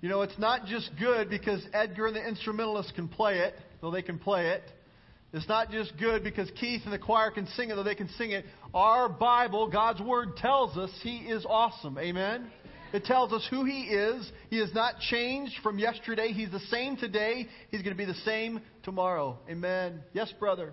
You know, it's not just good because Edgar and the instrumentalists can play it, though they can play it. It's not just good because Keith and the choir can sing it, though they can sing it. Our Bible, God's Word, tells us He is awesome. Amen? It tells us who He is. He has not changed from yesterday. He's the same today. He's going to be the same tomorrow. Amen. Yes, brother.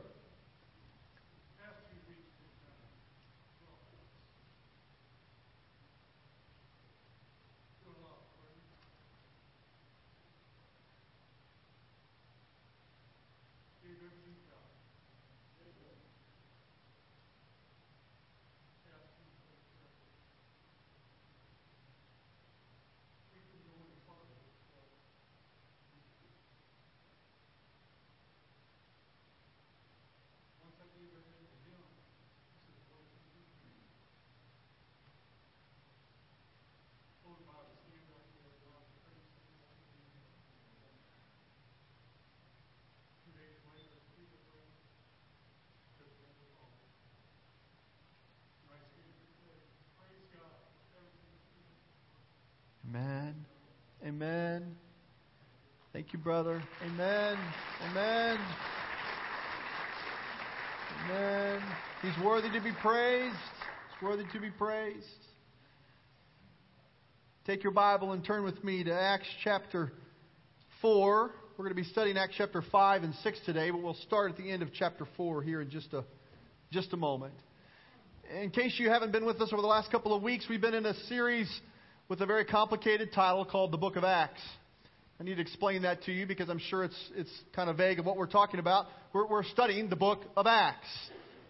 Amen. Amen. Thank you, brother. Amen. Amen. Amen. He's worthy to be praised. He's worthy to be praised. Take your Bible and turn with me to Acts chapter 4. We're going to be studying Acts chapter 5 and 6 today, but we'll start at the end of chapter 4 here in just a, just a moment. In case you haven't been with us over the last couple of weeks, we've been in a series with a very complicated title called the Book of Acts. I need to explain that to you because I'm sure it's, it's kind of vague of what we're talking about. We're, we're studying the book of Acts.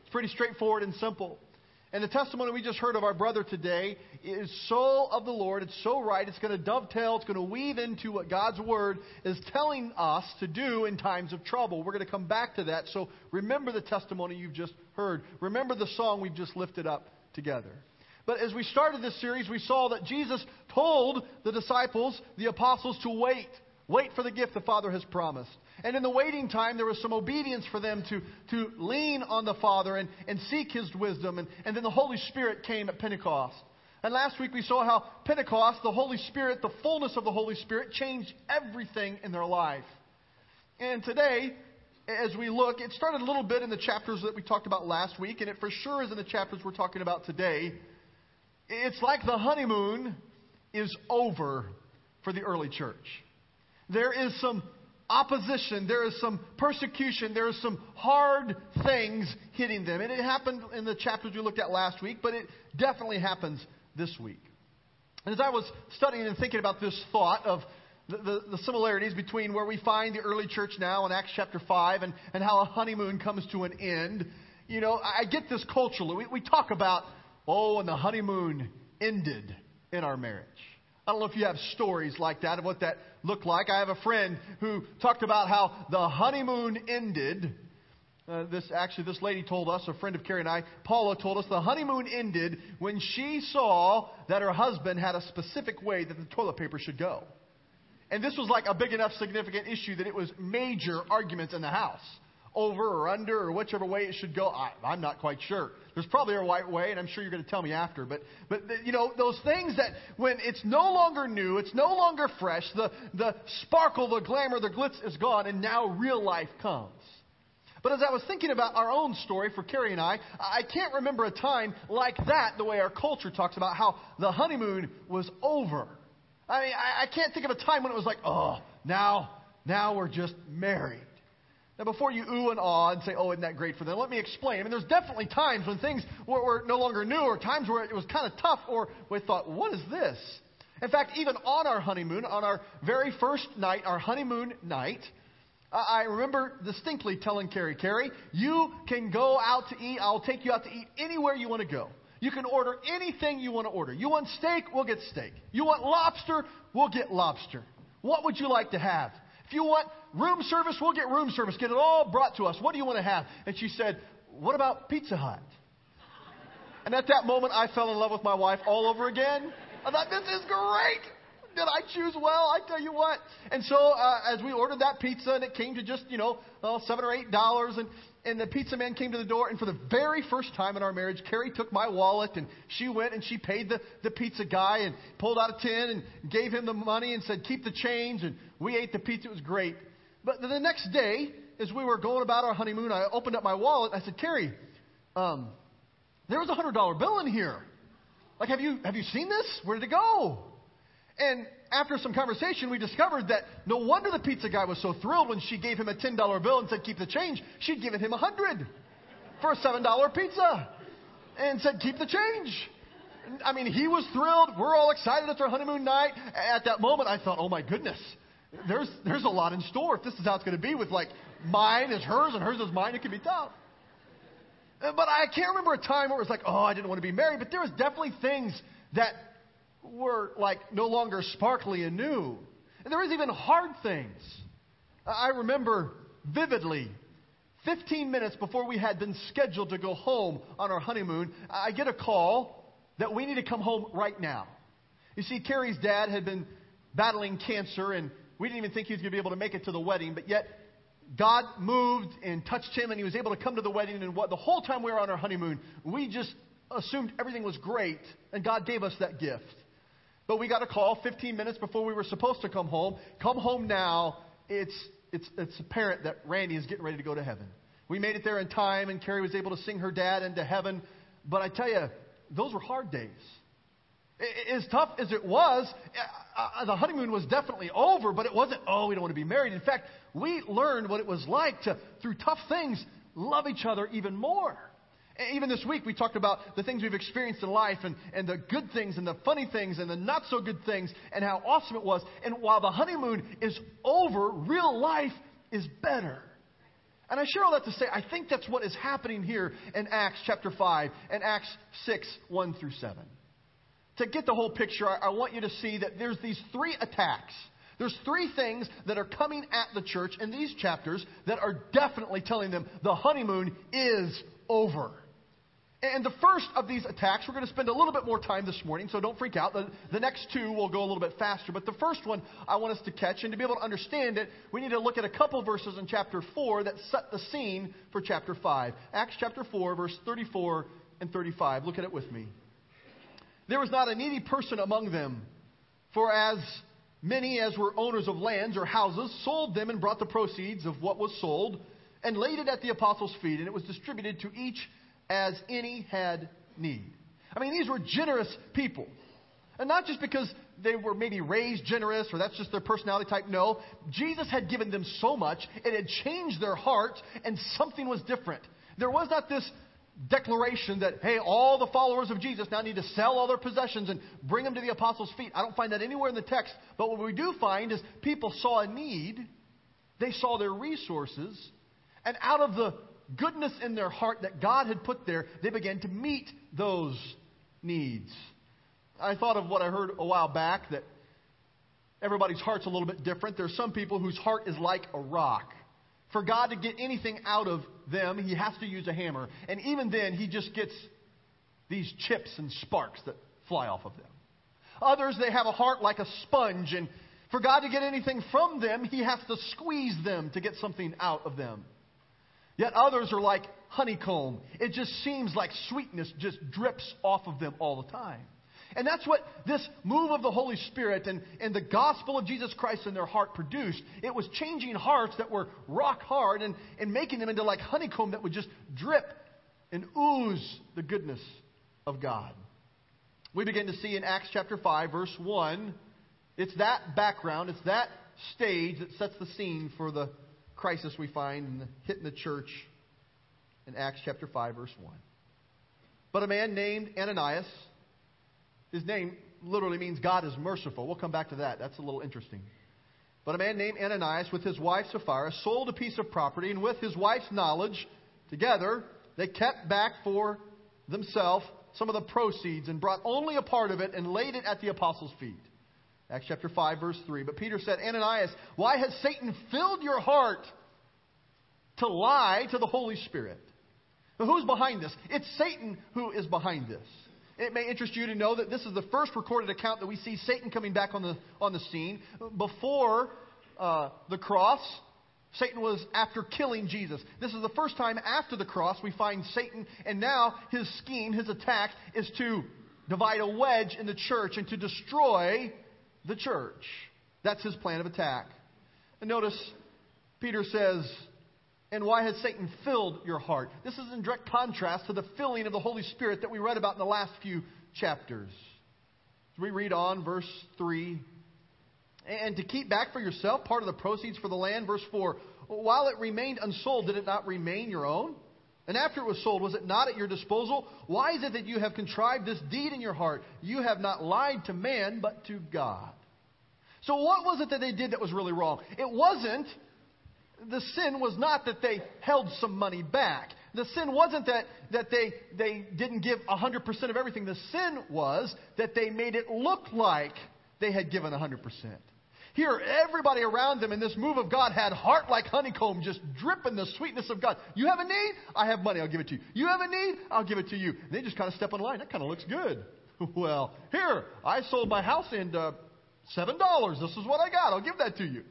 It's pretty straightforward and simple. And the testimony we just heard of our brother today is so of the Lord. It's so right. It's going to dovetail. It's going to weave into what God's Word is telling us to do in times of trouble. We're going to come back to that. So remember the testimony you've just heard. Remember the song we've just lifted up together. But as we started this series, we saw that Jesus told the disciples, the apostles, to wait. Wait for the gift the Father has promised. And in the waiting time, there was some obedience for them to, to lean on the Father and, and seek His wisdom. And, and then the Holy Spirit came at Pentecost. And last week we saw how Pentecost, the Holy Spirit, the fullness of the Holy Spirit, changed everything in their life. And today, as we look, it started a little bit in the chapters that we talked about last week, and it for sure is in the chapters we're talking about today. It's like the honeymoon is over for the early church. There is some opposition, there is some persecution, there is some hard things hitting them. And it happened in the chapters we looked at last week, but it definitely happens this week. And as I was studying and thinking about this thought of the, the, the, similarities between where we find the early church now in Acts chapter 5 and, and how a honeymoon comes to an end, you know, I get this culturally. We, we talk about Oh, and the honeymoon ended in our marriage. I don't know if you have stories like that of what that looked like. I have a friend who talked about how the honeymoon ended. Uh, this actually, this lady told us, a friend of Carrie and I, Paula told us the honeymoon ended when she saw that her husband had a specific way that the toilet paper should go. And this was like a big enough significant issue that it was major arguments in the house over or under or whichever way it should go. I, I'm not quite sure. There's probably a right way, and I'm sure you're going to tell me after. But, but you know, those things that when it's no longer new, it's no longer fresh, the, the sparkle, the glamour, the glitz is gone, and now real life comes. But as I was thinking about our own story for Carrie and I, I can't remember a time like that, the way our culture talks about how the honeymoon was over. I mean, I, I can't think of a time when it was like, oh, now, now we're just married. Now, before you ooh and ah and say, oh, isn't that great for them, let me explain. I mean, there's definitely times when things were, were no longer new or times where it was kind of tough or we thought, what is this? In fact, even on our honeymoon, on our very first night, our honeymoon night, I remember distinctly telling Carrie, Carrie, you can go out to eat. I'll take you out to eat anywhere you want to go. You can order anything you want to order. You want steak? We'll get steak. You want lobster? We'll get lobster. What would you like to have? If you want room service, we'll get room service. Get it all brought to us. What do you want to have? And she said, What about Pizza Hut? And at that moment, I fell in love with my wife all over again. I thought, This is great. Did I choose well? I tell you what. And so, uh, as we ordered that pizza, and it came to just, you know, well, seven or eight dollars, and and the pizza man came to the door, and for the very first time in our marriage, Carrie took my wallet, and she went and she paid the, the pizza guy and pulled out a tin and gave him the money and said, keep the change, and we ate the pizza. It was great. But the next day, as we were going about our honeymoon, I opened up my wallet. I said, Carrie, um, there was a hundred dollar bill in here. Like, have you have you seen this? Where did it go? And after some conversation, we discovered that no wonder the pizza guy was so thrilled when she gave him a $10 bill and said, keep the change. She'd given him a 100 for a $7 pizza and said, keep the change. I mean, he was thrilled. We're all excited. It's our honeymoon night. At that moment, I thought, oh my goodness, there's, there's a lot in store. If this is how it's going to be with like mine is hers and hers is mine, it can be tough. But I can't remember a time where it was like, oh, I didn't want to be married. But there was definitely things that were like no longer sparkly and new. And there was even hard things. I remember vividly 15 minutes before we had been scheduled to go home on our honeymoon, I get a call that we need to come home right now. You see, Carrie's dad had been battling cancer, and we didn't even think he was going to be able to make it to the wedding, but yet God moved and touched him, and he was able to come to the wedding. And what, the whole time we were on our honeymoon, we just assumed everything was great, and God gave us that gift. But we got a call 15 minutes before we were supposed to come home. Come home now. It's, it's, it's apparent that Randy is getting ready to go to heaven. We made it there in time, and Carrie was able to sing her dad into heaven. But I tell you, those were hard days. As tough as it was, uh, uh, the honeymoon was definitely over, but it wasn't, oh, we don't want to be married. In fact, we learned what it was like to, through tough things, love each other even more. Even this week, we talked about the things we've experienced in life and, and the good things and the funny things and the not so good things and how awesome it was. And while the honeymoon is over, real life is better. And I share all that to say, I think that's what is happening here in Acts chapter 5 and Acts 6, 1 through 7. To get the whole picture, I, I want you to see that there's these three attacks. There's three things that are coming at the church in these chapters that are definitely telling them the honeymoon is over. And the first of these attacks, we're going to spend a little bit more time this morning, so don't freak out. The, the next two will go a little bit faster. But the first one I want us to catch, and to be able to understand it, we need to look at a couple verses in chapter 4 that set the scene for chapter 5. Acts chapter 4, verse 34 and 35. Look at it with me. There was not a needy person among them, for as many as were owners of lands or houses sold them and brought the proceeds of what was sold and laid it at the apostles' feet, and it was distributed to each as any had need. I mean, these were generous people. And not just because they were maybe raised generous or that's just their personality type. No. Jesus had given them so much, it had changed their heart, and something was different. There was not this declaration that, hey, all the followers of Jesus now need to sell all their possessions and bring them to the apostles' feet. I don't find that anywhere in the text. But what we do find is people saw a need, they saw their resources, and out of the goodness in their heart that God had put there, they began to meet those needs. I thought of what I heard a while back that everybody's heart's a little bit different. There's some people whose heart is like a rock. For God to get anything out of them, He has to use a hammer. And even then, He just gets these chips and sparks that fly off of them. Others, they have a heart like a sponge, and for God to get anything from them, He has to squeeze them to get something out of them. Yet others are like honeycomb. It just seems like sweetness just drips off of them all the time. And that's what this move of the Holy Spirit and, and the gospel of Jesus Christ in their heart produced. It was changing hearts that were rock hard and, and making them into like honeycomb that would just drip and ooze the goodness of God. We begin to see in Acts chapter 5, verse 1, it's that background, it's that stage that sets the scene for the crisis we find in hitting the church in Acts chapter 5, verse 1. But a man named Ananias, his name literally means God is merciful. We'll come back to that. That's a little interesting. But a man named Ananias, with his wife Sapphira, sold a piece of property, and with his wife's knowledge, together, they kept back for themselves some of the proceeds and brought only a part of it and laid it at the apostles' feet. Acts chapter 5, verse 3. But Peter said, Ananias, why has Satan filled your heart to lie to the Holy Spirit? Now, who's behind this? It's Satan who is behind this. It may interest you to know that this is the first recorded account that we see Satan coming back on the, on the scene. Before uh, the cross, Satan was after killing Jesus. This is the first time after the cross we find Satan, and now his scheme, his attack, is to divide a wedge in the church and to destroy the church. That's his plan of attack. And notice, Peter says, and why has Satan filled your heart? This is in direct contrast to the filling of the Holy Spirit that we read about in the last few chapters. We read on, verse 3 and to keep back for yourself part of the proceeds for the land. Verse 4 While it remained unsold, did it not remain your own? And after it was sold, was it not at your disposal? Why is it that you have contrived this deed in your heart? You have not lied to man, but to God. So, what was it that they did that was really wrong? It wasn't, the sin was not that they held some money back. The sin wasn't that, that they, they didn't give 100% of everything. The sin was that they made it look like they had given 100%. Here, everybody around them in this move of God had heart like honeycomb, just dripping the sweetness of God. You have a need? I have money. I'll give it to you. You have a need? I'll give it to you. And they just kind of step on line. That kind of looks good. well, here, I sold my house and uh, seven dollars. This is what I got. I'll give that to you.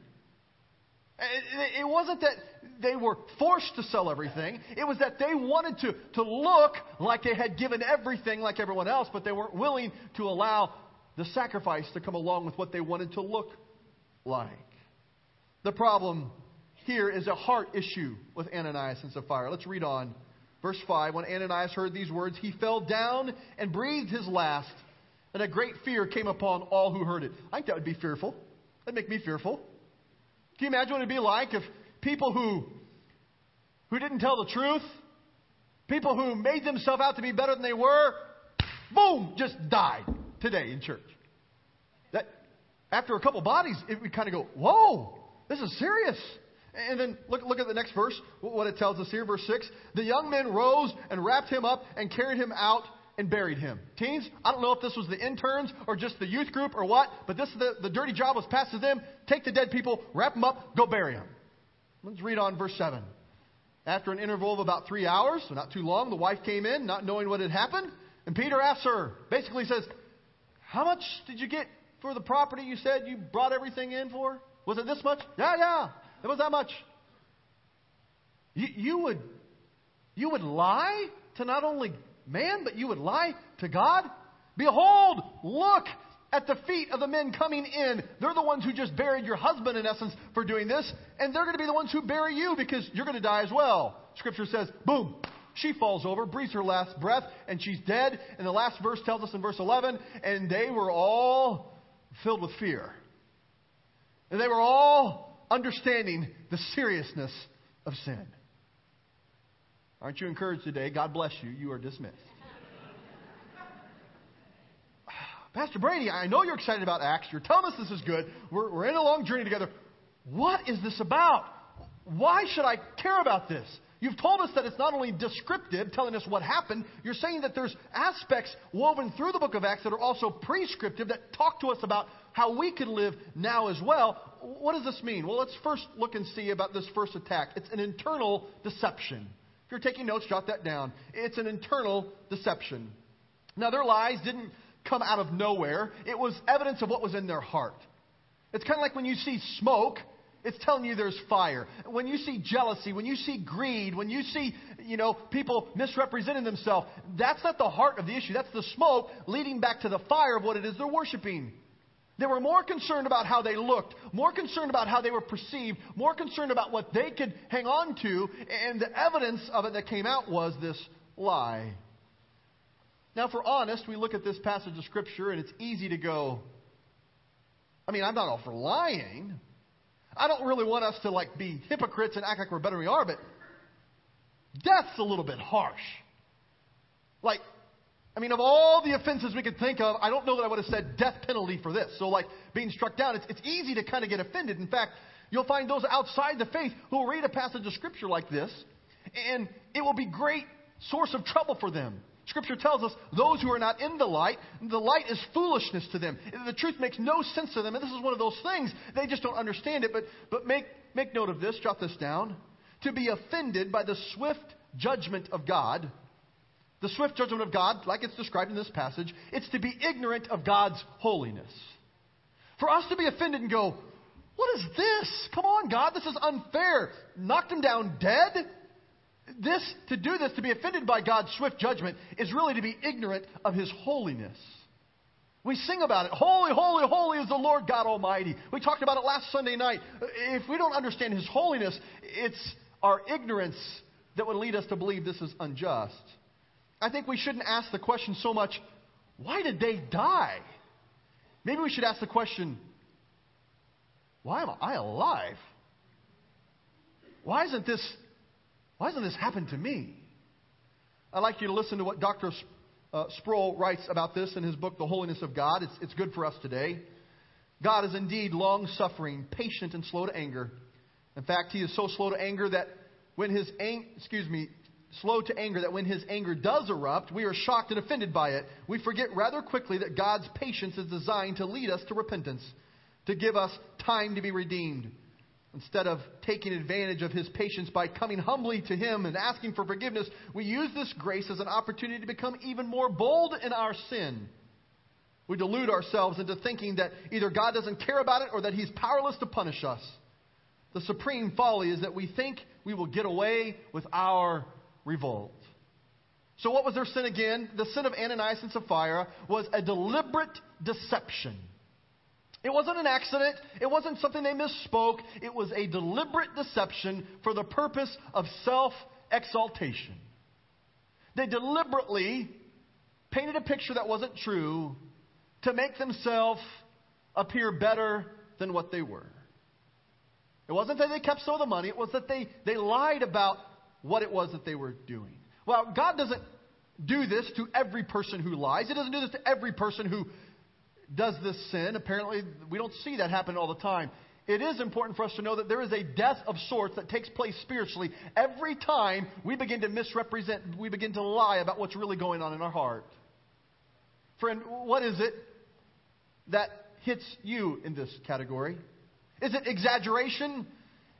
It wasn't that they were forced to sell everything. It was that they wanted to, to look like they had given everything like everyone else, but they weren't willing to allow the sacrifice to come along with what they wanted to look like. The problem here is a heart issue with Ananias and Sapphira. Let's read on. Verse 5 When Ananias heard these words, he fell down and breathed his last, and a great fear came upon all who heard it. I think that would be fearful. That'd make me fearful. Can you imagine what it'd be like if people who, who didn't tell the truth, people who made themselves out to be better than they were, boom, just died today in church? After a couple bodies, it, we kind of go, whoa, this is serious. And then look, look at the next verse, what it tells us here, verse 6. The young men rose and wrapped him up and carried him out and buried him. Teens, I don't know if this was the interns or just the youth group or what, but this the, the dirty job was passed to them. Take the dead people, wrap them up, go bury them. Let's read on verse 7. After an interval of about three hours, so not too long, the wife came in, not knowing what had happened, and Peter asks her, basically says, How much did you get for the property you said you brought everything in for? Was it this much? Yeah, yeah. It was that much. You, you would you would lie to not only man, but you would lie to God? Behold, look at the feet of the men coming in. They're the ones who just buried your husband, in essence, for doing this, and they're going to be the ones who bury you because you're going to die as well. Scripture says, boom, she falls over, breathes her last breath, and she's dead. And the last verse tells us in verse 11, and they were all filled with fear. And they were all understanding the seriousness of sin. Aren't you encouraged today? God bless you. You are dismissed. Pastor Brady, I know you're excited about Acts. You're telling us this is good. We're, we're in a long journey together. What is this about? Why should I care about this? You've told us that it's not only descriptive, telling us what happened, you're saying that there's aspects woven through the book of Acts that are also prescriptive that talk to us about how we can live now as well. What does this mean? Well, let's first look and see about this first attack. It's an internal deception. If you're taking notes, jot that down. It's an internal deception. Now, their lies didn't come out of nowhere, it was evidence of what was in their heart. It's kind of like when you see smoke it's telling you there's fire. When you see jealousy, when you see greed, when you see, you know, people misrepresenting themselves, that's not the heart of the issue. That's the smoke leading back to the fire of what it is they're worshiping. They were more concerned about how they looked, more concerned about how they were perceived, more concerned about what they could hang on to, and the evidence of it that came out was this lie. Now, if we're honest, we look at this passage of Scripture and it's easy to go, I mean, I'm not all for lying. I don't really want us to like be hypocrites and act like we're better than we are, but death's a little bit harsh. Like, I mean, of all the offenses we could think of, I don't know that I would have said death penalty for this. So, like, being struck down, it's, it's easy to kind of get offended. In fact, you'll find those outside the faith who will read a passage of Scripture like this, and it will be great source of trouble for them. Scripture tells us those who are not in the light, the light is foolishness to them. The truth makes no sense to them. And this is one of those things. They just don't understand it. But, but make, make note of this, jot this down. To be offended by the swift judgment of God, the swift judgment of God, like it's described in this passage, it's to be ignorant of God's holiness. For us to be offended and go, What is this? Come on, God, this is unfair. Knocked him down dead? This, to do this, to be offended by God's swift judgment, is really to be ignorant of his holiness. We sing about it. Holy, holy, holy is the Lord God Almighty. We talked about it last Sunday night. If we don't understand His holiness, it's our ignorance that would lead us to believe this is unjust. I think we shouldn't ask the question so much, why did they die? Maybe we should ask the question, why am I alive? Why isn't this, why hasn't this happened to me? I'd like you to listen to what Dr. Uh, Sproul writes about this in his book, The Holiness of God. It's, it's good for us today. God is indeed long suffering, patient, and slow to anger. In fact, he is so slow to anger that when his ang- excuse me, slow to anger that when his anger does erupt, we are shocked and offended by it. We forget rather quickly that God's patience is designed to lead us to repentance, to give us time to be redeemed. Instead of taking advantage of his patience by coming humbly to him and asking for forgiveness, we use this grace as an opportunity to become even more bold in our sin. We delude ourselves into thinking that either God doesn't care about it or that he's powerless to punish us. The supreme folly is that we think we will get away with our revolt. So, what was their sin again? The sin of Ananias and Sapphira was a deliberate deception. It wasn't an accident. It wasn't something they misspoke. It was a deliberate deception for the purpose of self exaltation. They deliberately painted a picture that wasn't true to make themselves appear better than what they were. It wasn't that they kept some of the money, it was that they, they lied about what it was that they were doing. Well, God doesn't do this to every person who lies. He doesn't do this to every person who does this sin. Apparently, we don't see that happen all the time. It is important for us to know that there is a death of sorts that takes place spiritually every time we begin to misrepresent, we begin to lie about what's really going on in our heart. Friend, what is it that hits you in this category? Is it exaggeration?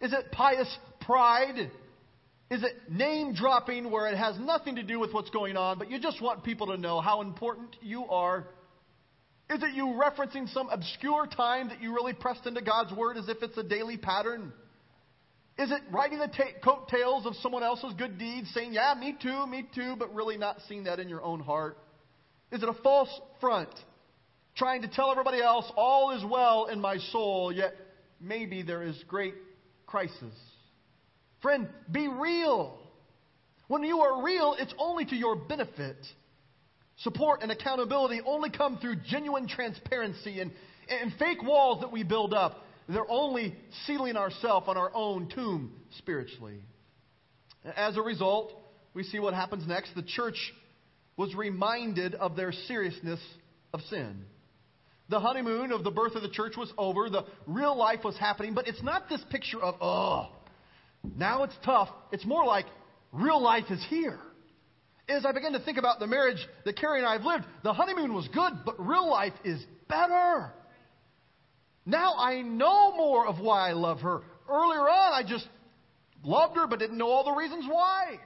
Is it pious pride? Is it name dropping where it has nothing to do with what's going on, but you just want people to know how important you are is it you referencing some obscure time that you really pressed into God's Word as if it's a daily pattern? Is it riding the ta- coattails of someone else's good deeds, saying, Yeah, me too, me too, but really not seeing that in your own heart? Is it a false front, trying to tell everybody else all is well in my soul, yet maybe there is great crisis? Friend, be real. When you are real, it's only to your benefit. Support and accountability only come through genuine transparency and, and fake walls that we build up. They're only sealing ourselves on our own tomb spiritually. As a result, we see what happens next. The church was reminded of their seriousness of sin. The honeymoon of the birth of the church was over. The real life was happening, but it's not this picture of, oh, now it's tough. It's more like real life is here as I began to think about the marriage that Carrie and I have lived, the honeymoon was good, but real life is better. Now I know more of why I love her. Earlier on, I just loved her, but didn't know all the reasons why.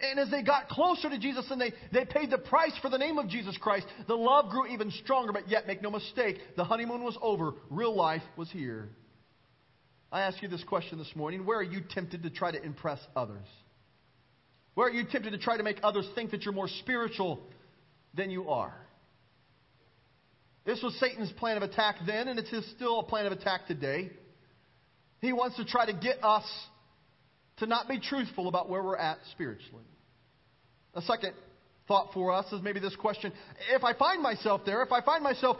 And as they got closer to Jesus and they, they paid the price for the name of Jesus Christ, the love grew even stronger. But yet, make no mistake, the honeymoon was over. Real life was here. I ask you this question this morning Where are you tempted to try to impress others? Where are you tempted to try to make others think that you're more spiritual than you are? This was Satan's plan of attack then, and it's still a plan of attack today. He wants to try to get us to not be truthful about where we're at spiritually. A second thought for us is maybe this question if I find myself there, if I find myself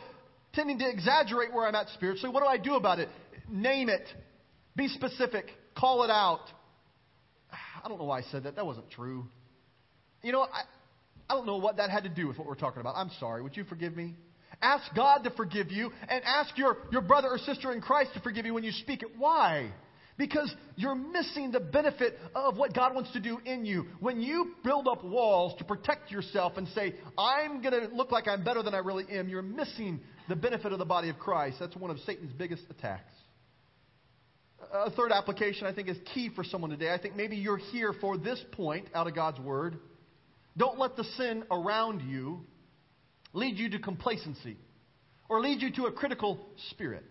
tending to exaggerate where I'm at spiritually, what do I do about it? Name it, be specific, call it out. I don't know why I said that. That wasn't true. You know, I, I don't know what that had to do with what we're talking about. I'm sorry. Would you forgive me? Ask God to forgive you and ask your, your brother or sister in Christ to forgive you when you speak it. Why? Because you're missing the benefit of what God wants to do in you. When you build up walls to protect yourself and say, I'm going to look like I'm better than I really am, you're missing the benefit of the body of Christ. That's one of Satan's biggest attacks a third application I think is key for someone today. I think maybe you're here for this point out of God's Word. Don't let the sin around you lead you to complacency or lead you to a critical spirit.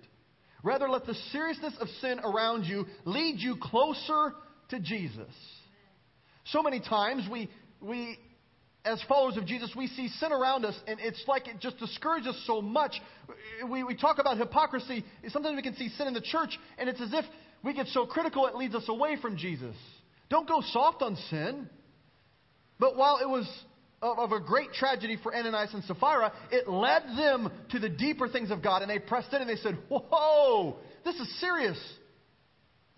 Rather, let the seriousness of sin around you lead you closer to Jesus. So many times we, we as followers of Jesus, we see sin around us, and it's like it just discourages us so much. We, we talk about hypocrisy. Sometimes we can see sin in the church, and it's as if we get so critical it leads us away from Jesus. Don't go soft on sin. But while it was of, of a great tragedy for Ananias and Sapphira, it led them to the deeper things of God, and they pressed in and they said, Whoa, this is serious.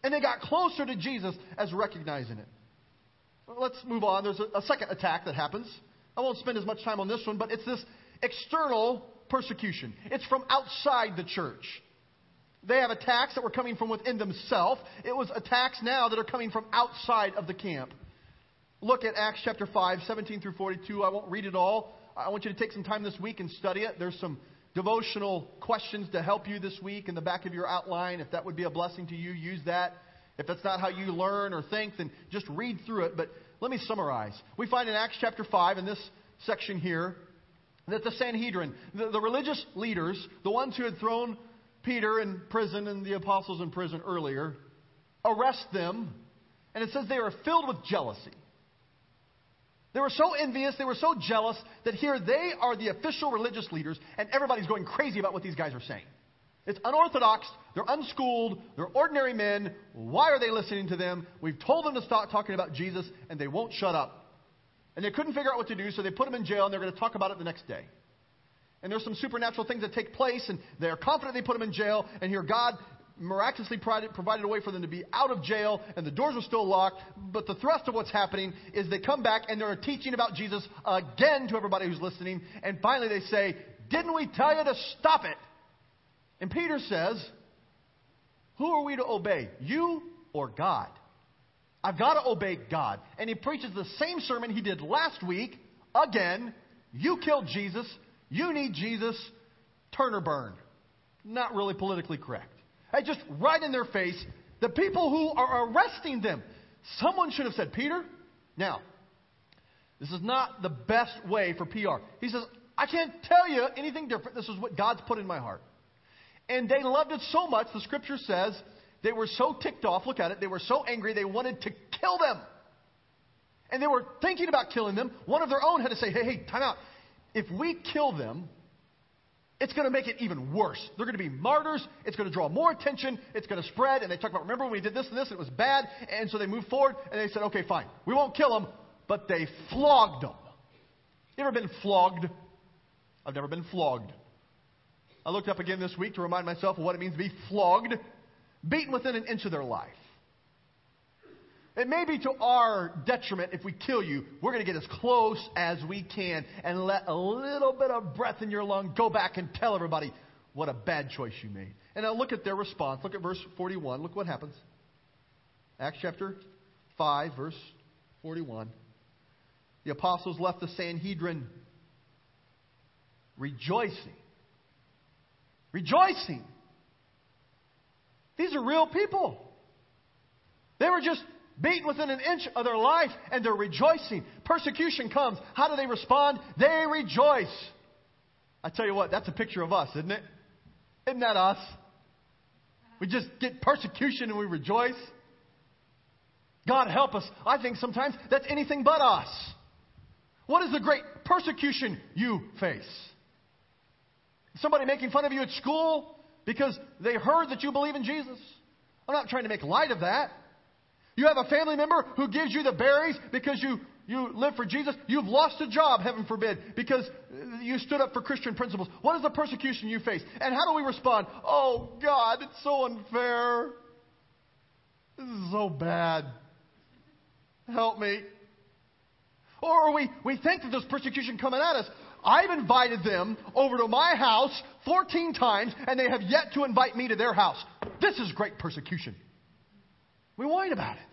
And they got closer to Jesus as recognizing it. Let's move on. There's a, a second attack that happens. I won't spend as much time on this one, but it's this external persecution. It's from outside the church. They have attacks that were coming from within themselves. It was attacks now that are coming from outside of the camp. Look at Acts chapter 5, 17 through 42. I won't read it all. I want you to take some time this week and study it. There's some devotional questions to help you this week in the back of your outline. If that would be a blessing to you, use that. If that's not how you learn or think, then just read through it. But let me summarize. We find in Acts chapter 5, in this section here, that the Sanhedrin, the, the religious leaders, the ones who had thrown Peter in prison and the apostles in prison earlier, arrest them. And it says they were filled with jealousy. They were so envious, they were so jealous that here they are the official religious leaders, and everybody's going crazy about what these guys are saying. It's unorthodox. They're unschooled. They're ordinary men. Why are they listening to them? We've told them to stop talking about Jesus, and they won't shut up. And they couldn't figure out what to do, so they put them in jail, and they're going to talk about it the next day. And there's some supernatural things that take place, and they're confident they put them in jail, and here God miraculously provided a way for them to be out of jail, and the doors are still locked. But the thrust of what's happening is they come back and they're teaching about Jesus again to everybody who's listening, and finally they say, Didn't we tell you to stop it? And Peter says, Who are we to obey, you or God? I've got to obey God. And he preaches the same sermon he did last week again. You killed Jesus. You need Jesus. Turn or burn. Not really politically correct. I just right in their face. The people who are arresting them. Someone should have said, Peter, now, this is not the best way for PR. He says, I can't tell you anything different. This is what God's put in my heart. And they loved it so much, the scripture says, they were so ticked off. Look at it. They were so angry, they wanted to kill them. And they were thinking about killing them. One of their own had to say, hey, hey, time out. If we kill them, it's going to make it even worse. They're going to be martyrs. It's going to draw more attention. It's going to spread. And they talk about, remember when we did this and this, it was bad. And so they moved forward and they said, okay, fine. We won't kill them, but they flogged them. You ever been flogged? I've never been flogged. I looked up again this week to remind myself of what it means to be flogged, beaten within an inch of their life. It may be to our detriment if we kill you. We're going to get as close as we can and let a little bit of breath in your lung go back and tell everybody what a bad choice you made. And now look at their response. Look at verse 41. Look what happens. Acts chapter 5, verse 41. The apostles left the Sanhedrin rejoicing rejoicing. These are real people. They were just beaten within an inch of their life and they're rejoicing. Persecution comes. How do they respond? They rejoice. I tell you what, that's a picture of us, isn't it? Isn't that us? We just get persecution and we rejoice. God help us. I think sometimes that's anything but us. What is the great persecution you face? Somebody making fun of you at school because they heard that you believe in Jesus. I'm not trying to make light of that. You have a family member who gives you the berries because you, you live for Jesus. You've lost a job, heaven forbid, because you stood up for Christian principles. What is the persecution you face? And how do we respond? Oh, God, it's so unfair. This is so bad. Help me. Or we, we think that there's persecution coming at us. I've invited them over to my house 14 times, and they have yet to invite me to their house. This is great persecution. We whine about it.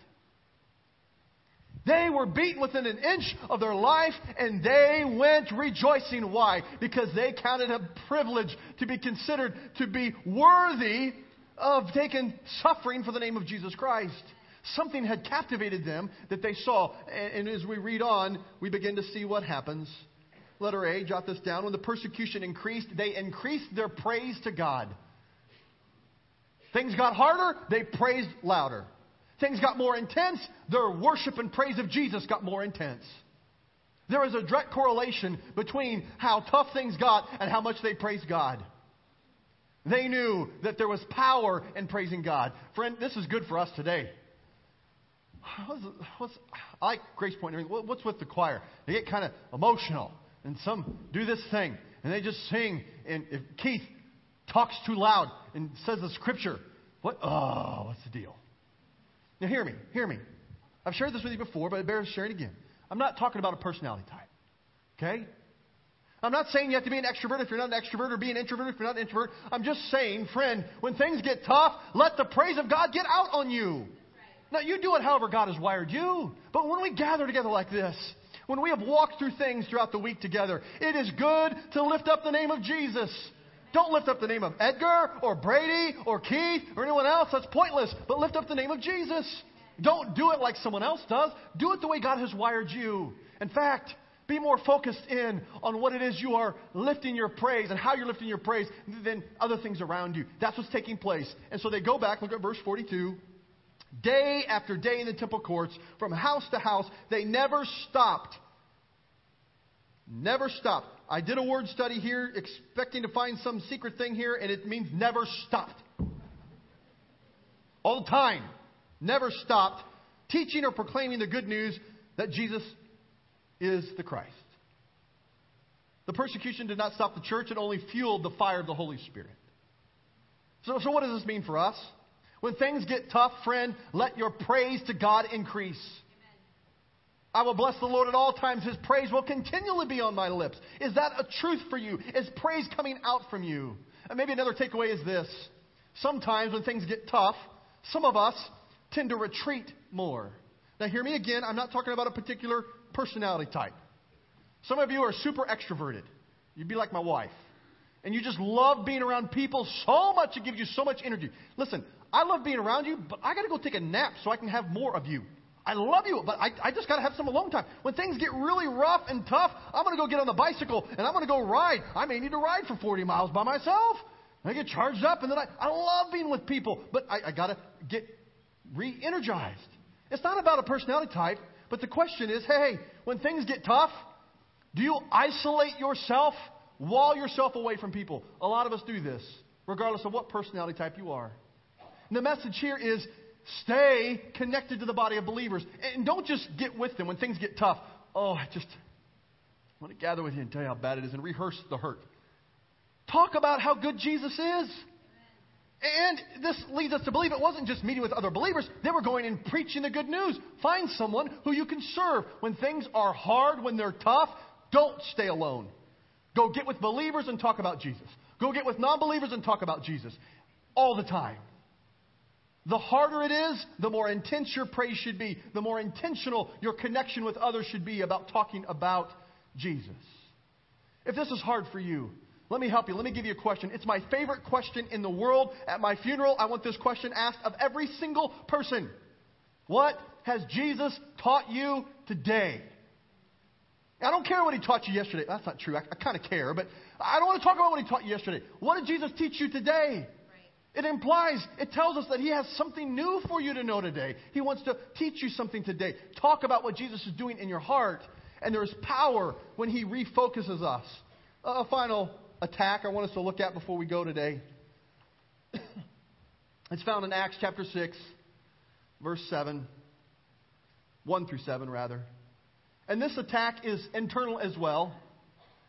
They were beaten within an inch of their life, and they went rejoicing. Why? Because they counted a privilege to be considered to be worthy of taking suffering for the name of Jesus Christ. Something had captivated them that they saw. And, as we read on, we begin to see what happens. Letter A, jot this down. When the persecution increased, they increased their praise to God. Things got harder, they praised louder. Things got more intense, their worship and praise of Jesus got more intense. There is a direct correlation between how tough things got and how much they praised God. They knew that there was power in praising God. Friend, this is good for us today. What's, what's, I like Grace Point. What's with the choir? They get kind of emotional, and some do this thing, and they just sing. And if Keith talks too loud and says the scripture, what? Oh, what's the deal? Now, hear me, hear me. I've shared this with you before, but it bears sharing again. I'm not talking about a personality type. Okay? I'm not saying you have to be an extrovert if you're not an extrovert or be an introvert if you're not an introvert. I'm just saying, friend, when things get tough, let the praise of God get out on you. Now, you do it however God has wired you. But when we gather together like this, when we have walked through things throughout the week together, it is good to lift up the name of Jesus. Don't lift up the name of Edgar or Brady or Keith or anyone else. That's pointless. But lift up the name of Jesus. Don't do it like someone else does. Do it the way God has wired you. In fact, be more focused in on what it is you are lifting your praise and how you're lifting your praise than other things around you. That's what's taking place. And so they go back, look at verse 42. Day after day in the temple courts, from house to house, they never stopped. Never stopped. I did a word study here expecting to find some secret thing here, and it means never stopped. All the time never stopped teaching or proclaiming the good news that Jesus is the Christ. The persecution did not stop the church, it only fueled the fire of the Holy Spirit. So, so what does this mean for us? When things get tough, friend, let your praise to God increase. I will bless the Lord at all times. His praise will continually be on my lips. Is that a truth for you? Is praise coming out from you? And maybe another takeaway is this. Sometimes when things get tough, some of us tend to retreat more. Now, hear me again. I'm not talking about a particular personality type. Some of you are super extroverted. You'd be like my wife. And you just love being around people so much, it gives you so much energy. Listen, I love being around you, but I got to go take a nap so I can have more of you. I love you, but I, I just got to have some alone time. When things get really rough and tough, I'm going to go get on the bicycle and I'm going to go ride. I may need to ride for 40 miles by myself. I get charged up, and then I, I love being with people, but I, I got to get re energized. It's not about a personality type, but the question is hey, when things get tough, do you isolate yourself, wall yourself away from people? A lot of us do this, regardless of what personality type you are. And the message here is stay connected to the body of believers. And don't just get with them when things get tough. Oh, I just want to gather with you and tell you how bad it is and rehearse the hurt. Talk about how good Jesus is. And this leads us to believe it wasn't just meeting with other believers. They were going and preaching the good news. Find someone who you can serve. When things are hard, when they're tough, don't stay alone. Go get with believers and talk about Jesus. Go get with non believers and talk about Jesus. All the time. The harder it is, the more intense your praise should be. The more intentional your connection with others should be about talking about Jesus. If this is hard for you, let me help you. Let me give you a question. It's my favorite question in the world. At my funeral, I want this question asked of every single person. What has Jesus taught you today? I don't care what he taught you yesterday. That's not true. I, I kind of care, but I don't want to talk about what he taught you yesterday. What did Jesus teach you today? It implies, it tells us that He has something new for you to know today. He wants to teach you something today. Talk about what Jesus is doing in your heart. And there is power when He refocuses us. A final attack I want us to look at before we go today. it's found in Acts chapter 6, verse 7. 1 through 7, rather. And this attack is internal as well.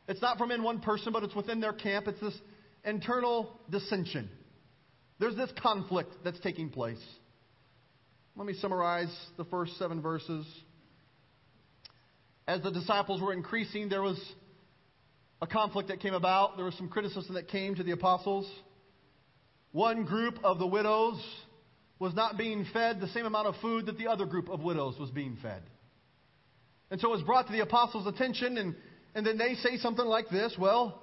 It's not from in one person, but it's within their camp. It's this internal dissension. There's this conflict that's taking place. Let me summarize the first seven verses. As the disciples were increasing, there was a conflict that came about. There was some criticism that came to the apostles. One group of the widows was not being fed the same amount of food that the other group of widows was being fed. And so it was brought to the apostles' attention, and, and then they say something like this Well,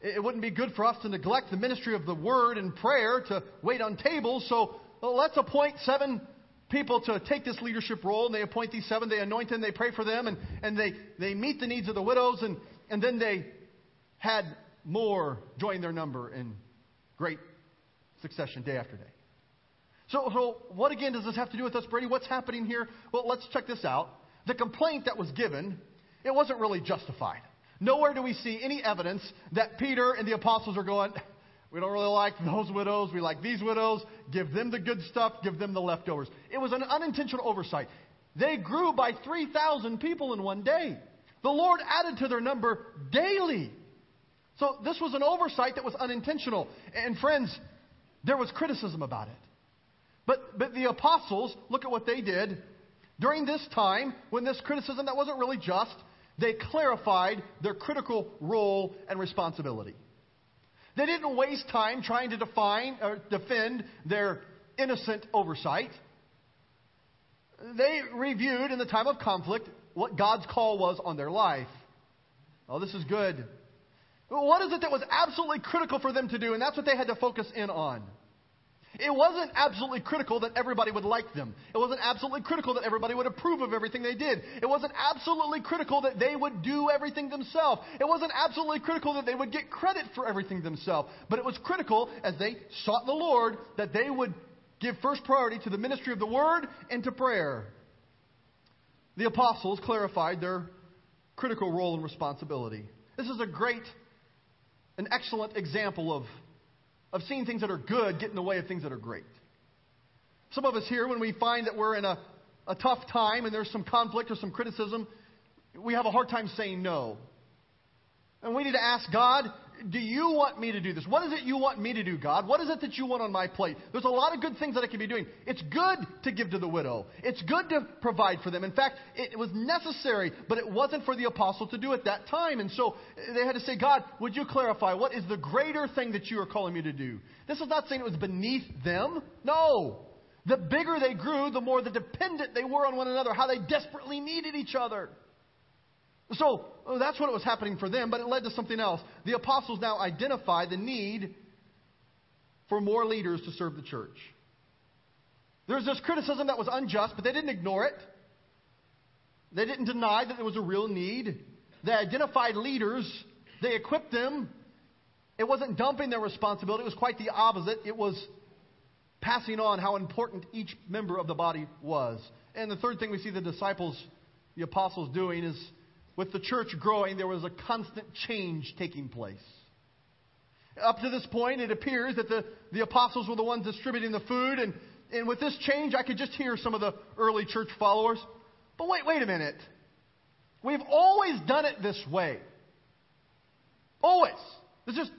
it wouldn't be good for us to neglect the ministry of the word and prayer to wait on tables, so let's appoint seven people to take this leadership role, and they appoint these seven, they anoint them, they pray for them, and, and they, they meet the needs of the widows, and and then they had more join their number in great succession day after day. So, so, what again does this have to do with us, Brady? What's happening here? Well, let's check this out. The complaint that was given, it wasn't really justified. Nowhere do we see any evidence that Peter and the apostles are going, we don't really like those widows. We like these widows. Give them the good stuff. Give them the leftovers. It was an unintentional oversight. They grew by 3,000 people in one day. The Lord added to their number daily. So this was an oversight that was unintentional. And friends, there was criticism about it. But, but the apostles, look at what they did. During this time, when this criticism that wasn't really just, they clarified their critical role and responsibility. They didn't waste time trying to define or defend their innocent oversight. They reviewed in the time of conflict what God's call was on their life. Oh, this is good. What is it that was absolutely critical for them to do? And that's what they had to focus in on. It wasn't absolutely critical that everybody would like them. It wasn't absolutely critical that everybody would approve of everything they did. It wasn't absolutely critical that they would do everything themselves. It wasn't absolutely critical that they would get credit for everything themselves. But it was critical as they sought the Lord that they would give first priority to the ministry of the word and to prayer. The apostles clarified their critical role and responsibility. This is a great, an excellent example of of seeing things that are good get in the way of things that are great. Some of us here, when we find that we're in a, a tough time and there's some conflict or some criticism, we have a hard time saying no. And we need to ask God, do you want me to do this? What is it you want me to do, God? What is it that you want on my plate? There's a lot of good things that I can be doing. It's good to give to the widow. It's good to provide for them. In fact, it was necessary, but it wasn't for the apostle to do at that time. And so uh, they had to say, God, would you clarify what is the greater thing that you are calling me to do? This is not saying it was beneath them. No. The bigger they grew, the more the dependent they were on one another, how they desperately needed each other. So oh, that's what was happening for them, but it led to something else. The apostles now identify the need for more leaders to serve the church. There's this criticism that was unjust, but they didn't ignore it. They didn't deny that there was a real need. They identified leaders, they equipped them. It wasn't dumping their responsibility, it was quite the opposite. It was passing on how important each member of the body was. And the third thing we see the disciples, the apostles doing is with the church growing, there was a constant change taking place. Up to this point, it appears that the, the apostles were the ones distributing the food, and, and with this change, I could just hear some of the early church followers. But wait, wait a minute. We've always done it this way. Always. This is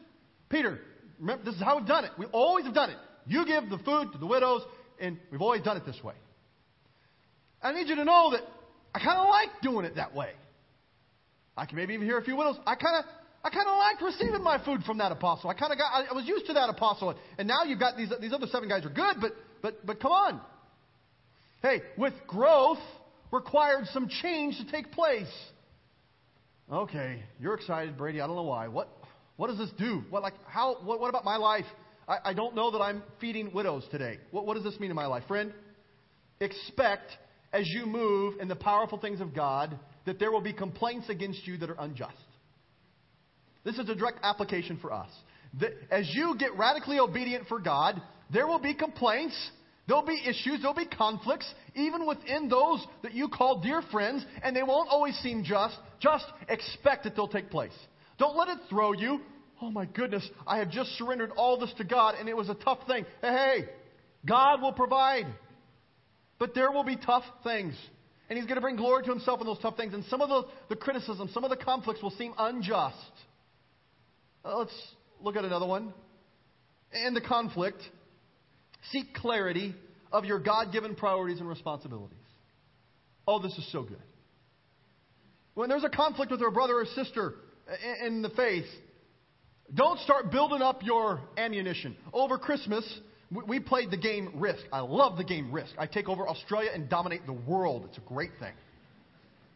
Peter. Remember, this is how we've done it. We always have done it. You give the food to the widows, and we've always done it this way. I need you to know that I kind of like doing it that way. I can maybe even hear a few widows. I kind of I kind of liked receiving my food from that apostle. I kind of got I was used to that apostle. And now you've got these these other seven guys are good, but but but come on. Hey, with growth required some change to take place. Okay, you're excited, Brady. I don't know why. What what does this do? What like how what, what about my life? I, I don't know that I'm feeding widows today. What, what does this mean in my life, friend? Expect as you move in the powerful things of God that there will be complaints against you that are unjust. This is a direct application for us. As you get radically obedient for God, there will be complaints, there'll be issues, there'll be conflicts, even within those that you call dear friends, and they won't always seem just. Just expect that they'll take place. Don't let it throw you. Oh my goodness, I have just surrendered all this to God, and it was a tough thing. Hey, God will provide. But there will be tough things. And he's going to bring glory to himself in those tough things. And some of the, the criticism, some of the conflicts will seem unjust. Uh, let's look at another one. In the conflict, seek clarity of your God given priorities and responsibilities. Oh, this is so good. When there's a conflict with a brother or sister in the faith, don't start building up your ammunition. Over Christmas, we played the game Risk. I love the game Risk. I take over Australia and dominate the world. It's a great thing.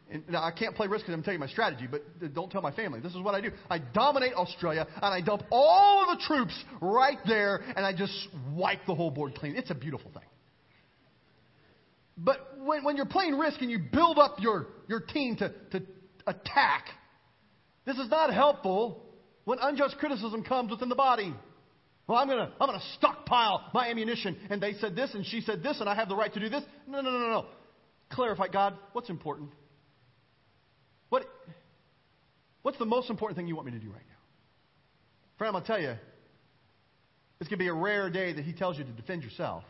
And now, I can't play Risk because I'm telling you my strategy, but don't tell my family. This is what I do. I dominate Australia, and I dump all of the troops right there, and I just wipe the whole board clean. It's a beautiful thing. But when, when you're playing Risk and you build up your, your team to, to attack, this is not helpful when unjust criticism comes within the body. Well, I'm going to I'm going to stockpile my ammunition. And they said this, and she said this, and I have the right to do this. No, no, no, no, no. Clarify, God, what's important? What, what's the most important thing you want me to do right now? Friend, I'm going to tell you, it's going to be a rare day that He tells you to defend yourself.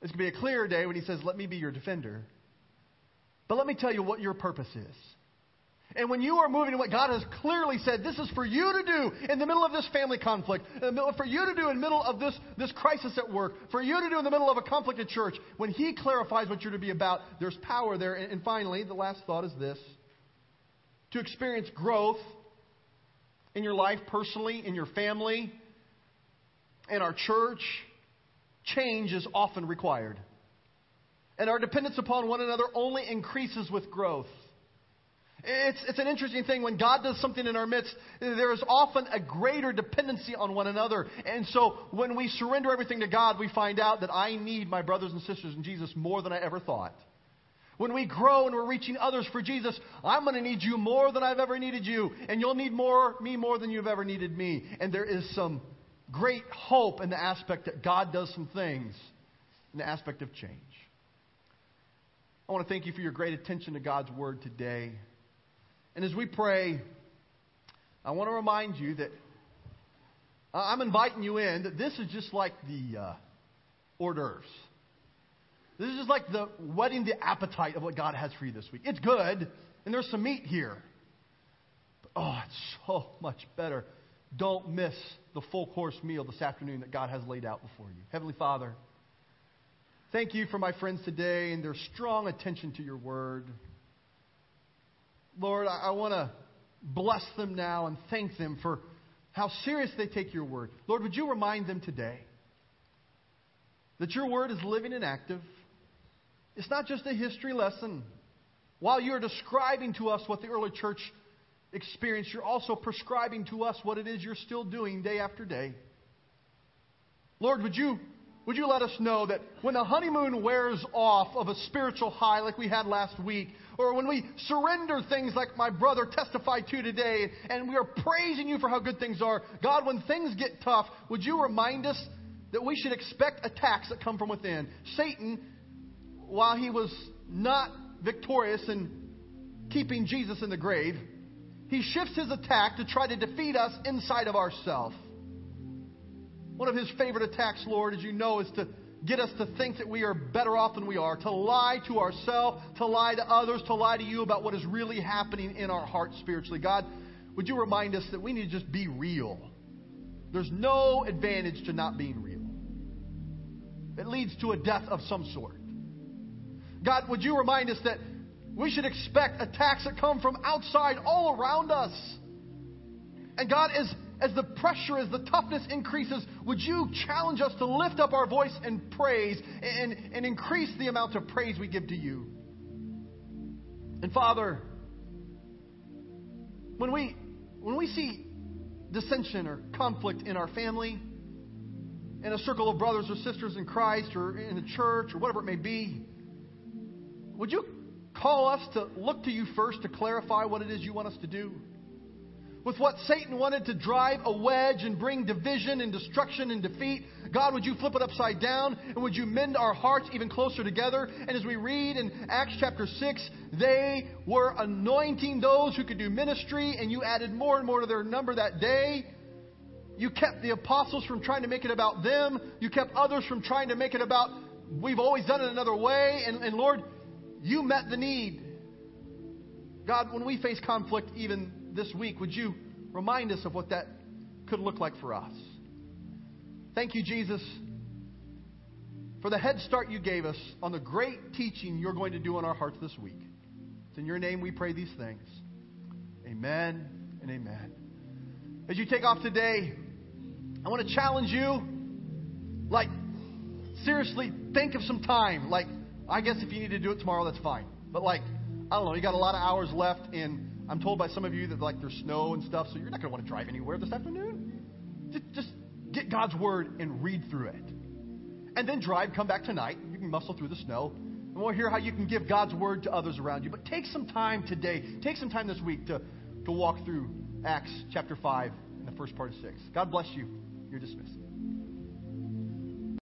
It's going to be a clear day when He says, Let me be your defender. But let me tell you what your purpose is. And when you are moving to what God has clearly said, this is for you to do in the middle of this family conflict, for you to do in the middle of this, this crisis at work, for you to do in the middle of a conflict at church, when He clarifies what you're to be about, there's power there. And, and finally, the last thought is this to experience growth in your life personally, in your family, in our church, change is often required. And our dependence upon one another only increases with growth. It's, it's an interesting thing. When God does something in our midst, there is often a greater dependency on one another. And so when we surrender everything to God, we find out that I need my brothers and sisters in Jesus more than I ever thought. When we grow and we're reaching others for Jesus, I'm going to need you more than I've ever needed you. And you'll need more, me more than you've ever needed me. And there is some great hope in the aspect that God does some things in the aspect of change. I want to thank you for your great attention to God's Word today. And as we pray, I want to remind you that I'm inviting you in that this is just like the uh, hors d'oeuvres. This is just like the whetting the appetite of what God has for you this week. It's good, and there's some meat here. But oh, it's so much better. Don't miss the full course meal this afternoon that God has laid out before you. Heavenly Father, thank you for my friends today and their strong attention to your word. Lord, I, I want to bless them now and thank them for how serious they take your word. Lord, would you remind them today that your word is living and active? It's not just a history lesson. While you're describing to us what the early church experienced, you're also prescribing to us what it is you're still doing day after day. Lord, would you would you let us know that when the honeymoon wears off of a spiritual high like we had last week, or when we surrender things like my brother testified to today, and we are praising you for how good things are, God, when things get tough, would you remind us that we should expect attacks that come from within? Satan, while he was not victorious in keeping Jesus in the grave, he shifts his attack to try to defeat us inside of ourselves. One of his favorite attacks, Lord, as you know, is to get us to think that we are better off than we are, to lie to ourselves, to lie to others, to lie to you about what is really happening in our hearts spiritually. God, would you remind us that we need to just be real? There's no advantage to not being real. It leads to a death of some sort. God, would you remind us that we should expect attacks that come from outside all around us? And God, as as the pressure, as the toughness increases, would you challenge us to lift up our voice and praise and, and increase the amount of praise we give to you? And Father, when we, when we see dissension or conflict in our family, in a circle of brothers or sisters in Christ, or in the church, or whatever it may be, would you call us to look to you first to clarify what it is you want us to do? With what Satan wanted to drive a wedge and bring division and destruction and defeat. God, would you flip it upside down and would you mend our hearts even closer together? And as we read in Acts chapter 6, they were anointing those who could do ministry, and you added more and more to their number that day. You kept the apostles from trying to make it about them. You kept others from trying to make it about, we've always done it another way. And, and Lord, you met the need. God, when we face conflict, even this week, would you remind us of what that could look like for us? Thank you, Jesus, for the head start you gave us on the great teaching you're going to do in our hearts this week. It's in your name we pray these things. Amen and amen. As you take off today, I want to challenge you. Like, seriously, think of some time. Like, I guess if you need to do it tomorrow, that's fine. But, like, I don't know, you got a lot of hours left in I'm told by some of you that like there's snow and stuff, so you're not going to want to drive anywhere this afternoon. Just, just get God's word and read through it. And then drive, come back tonight. You can muscle through the snow. And we'll hear how you can give God's word to others around you. But take some time today, take some time this week to, to walk through Acts chapter 5 and the first part of 6. God bless you. You're dismissed.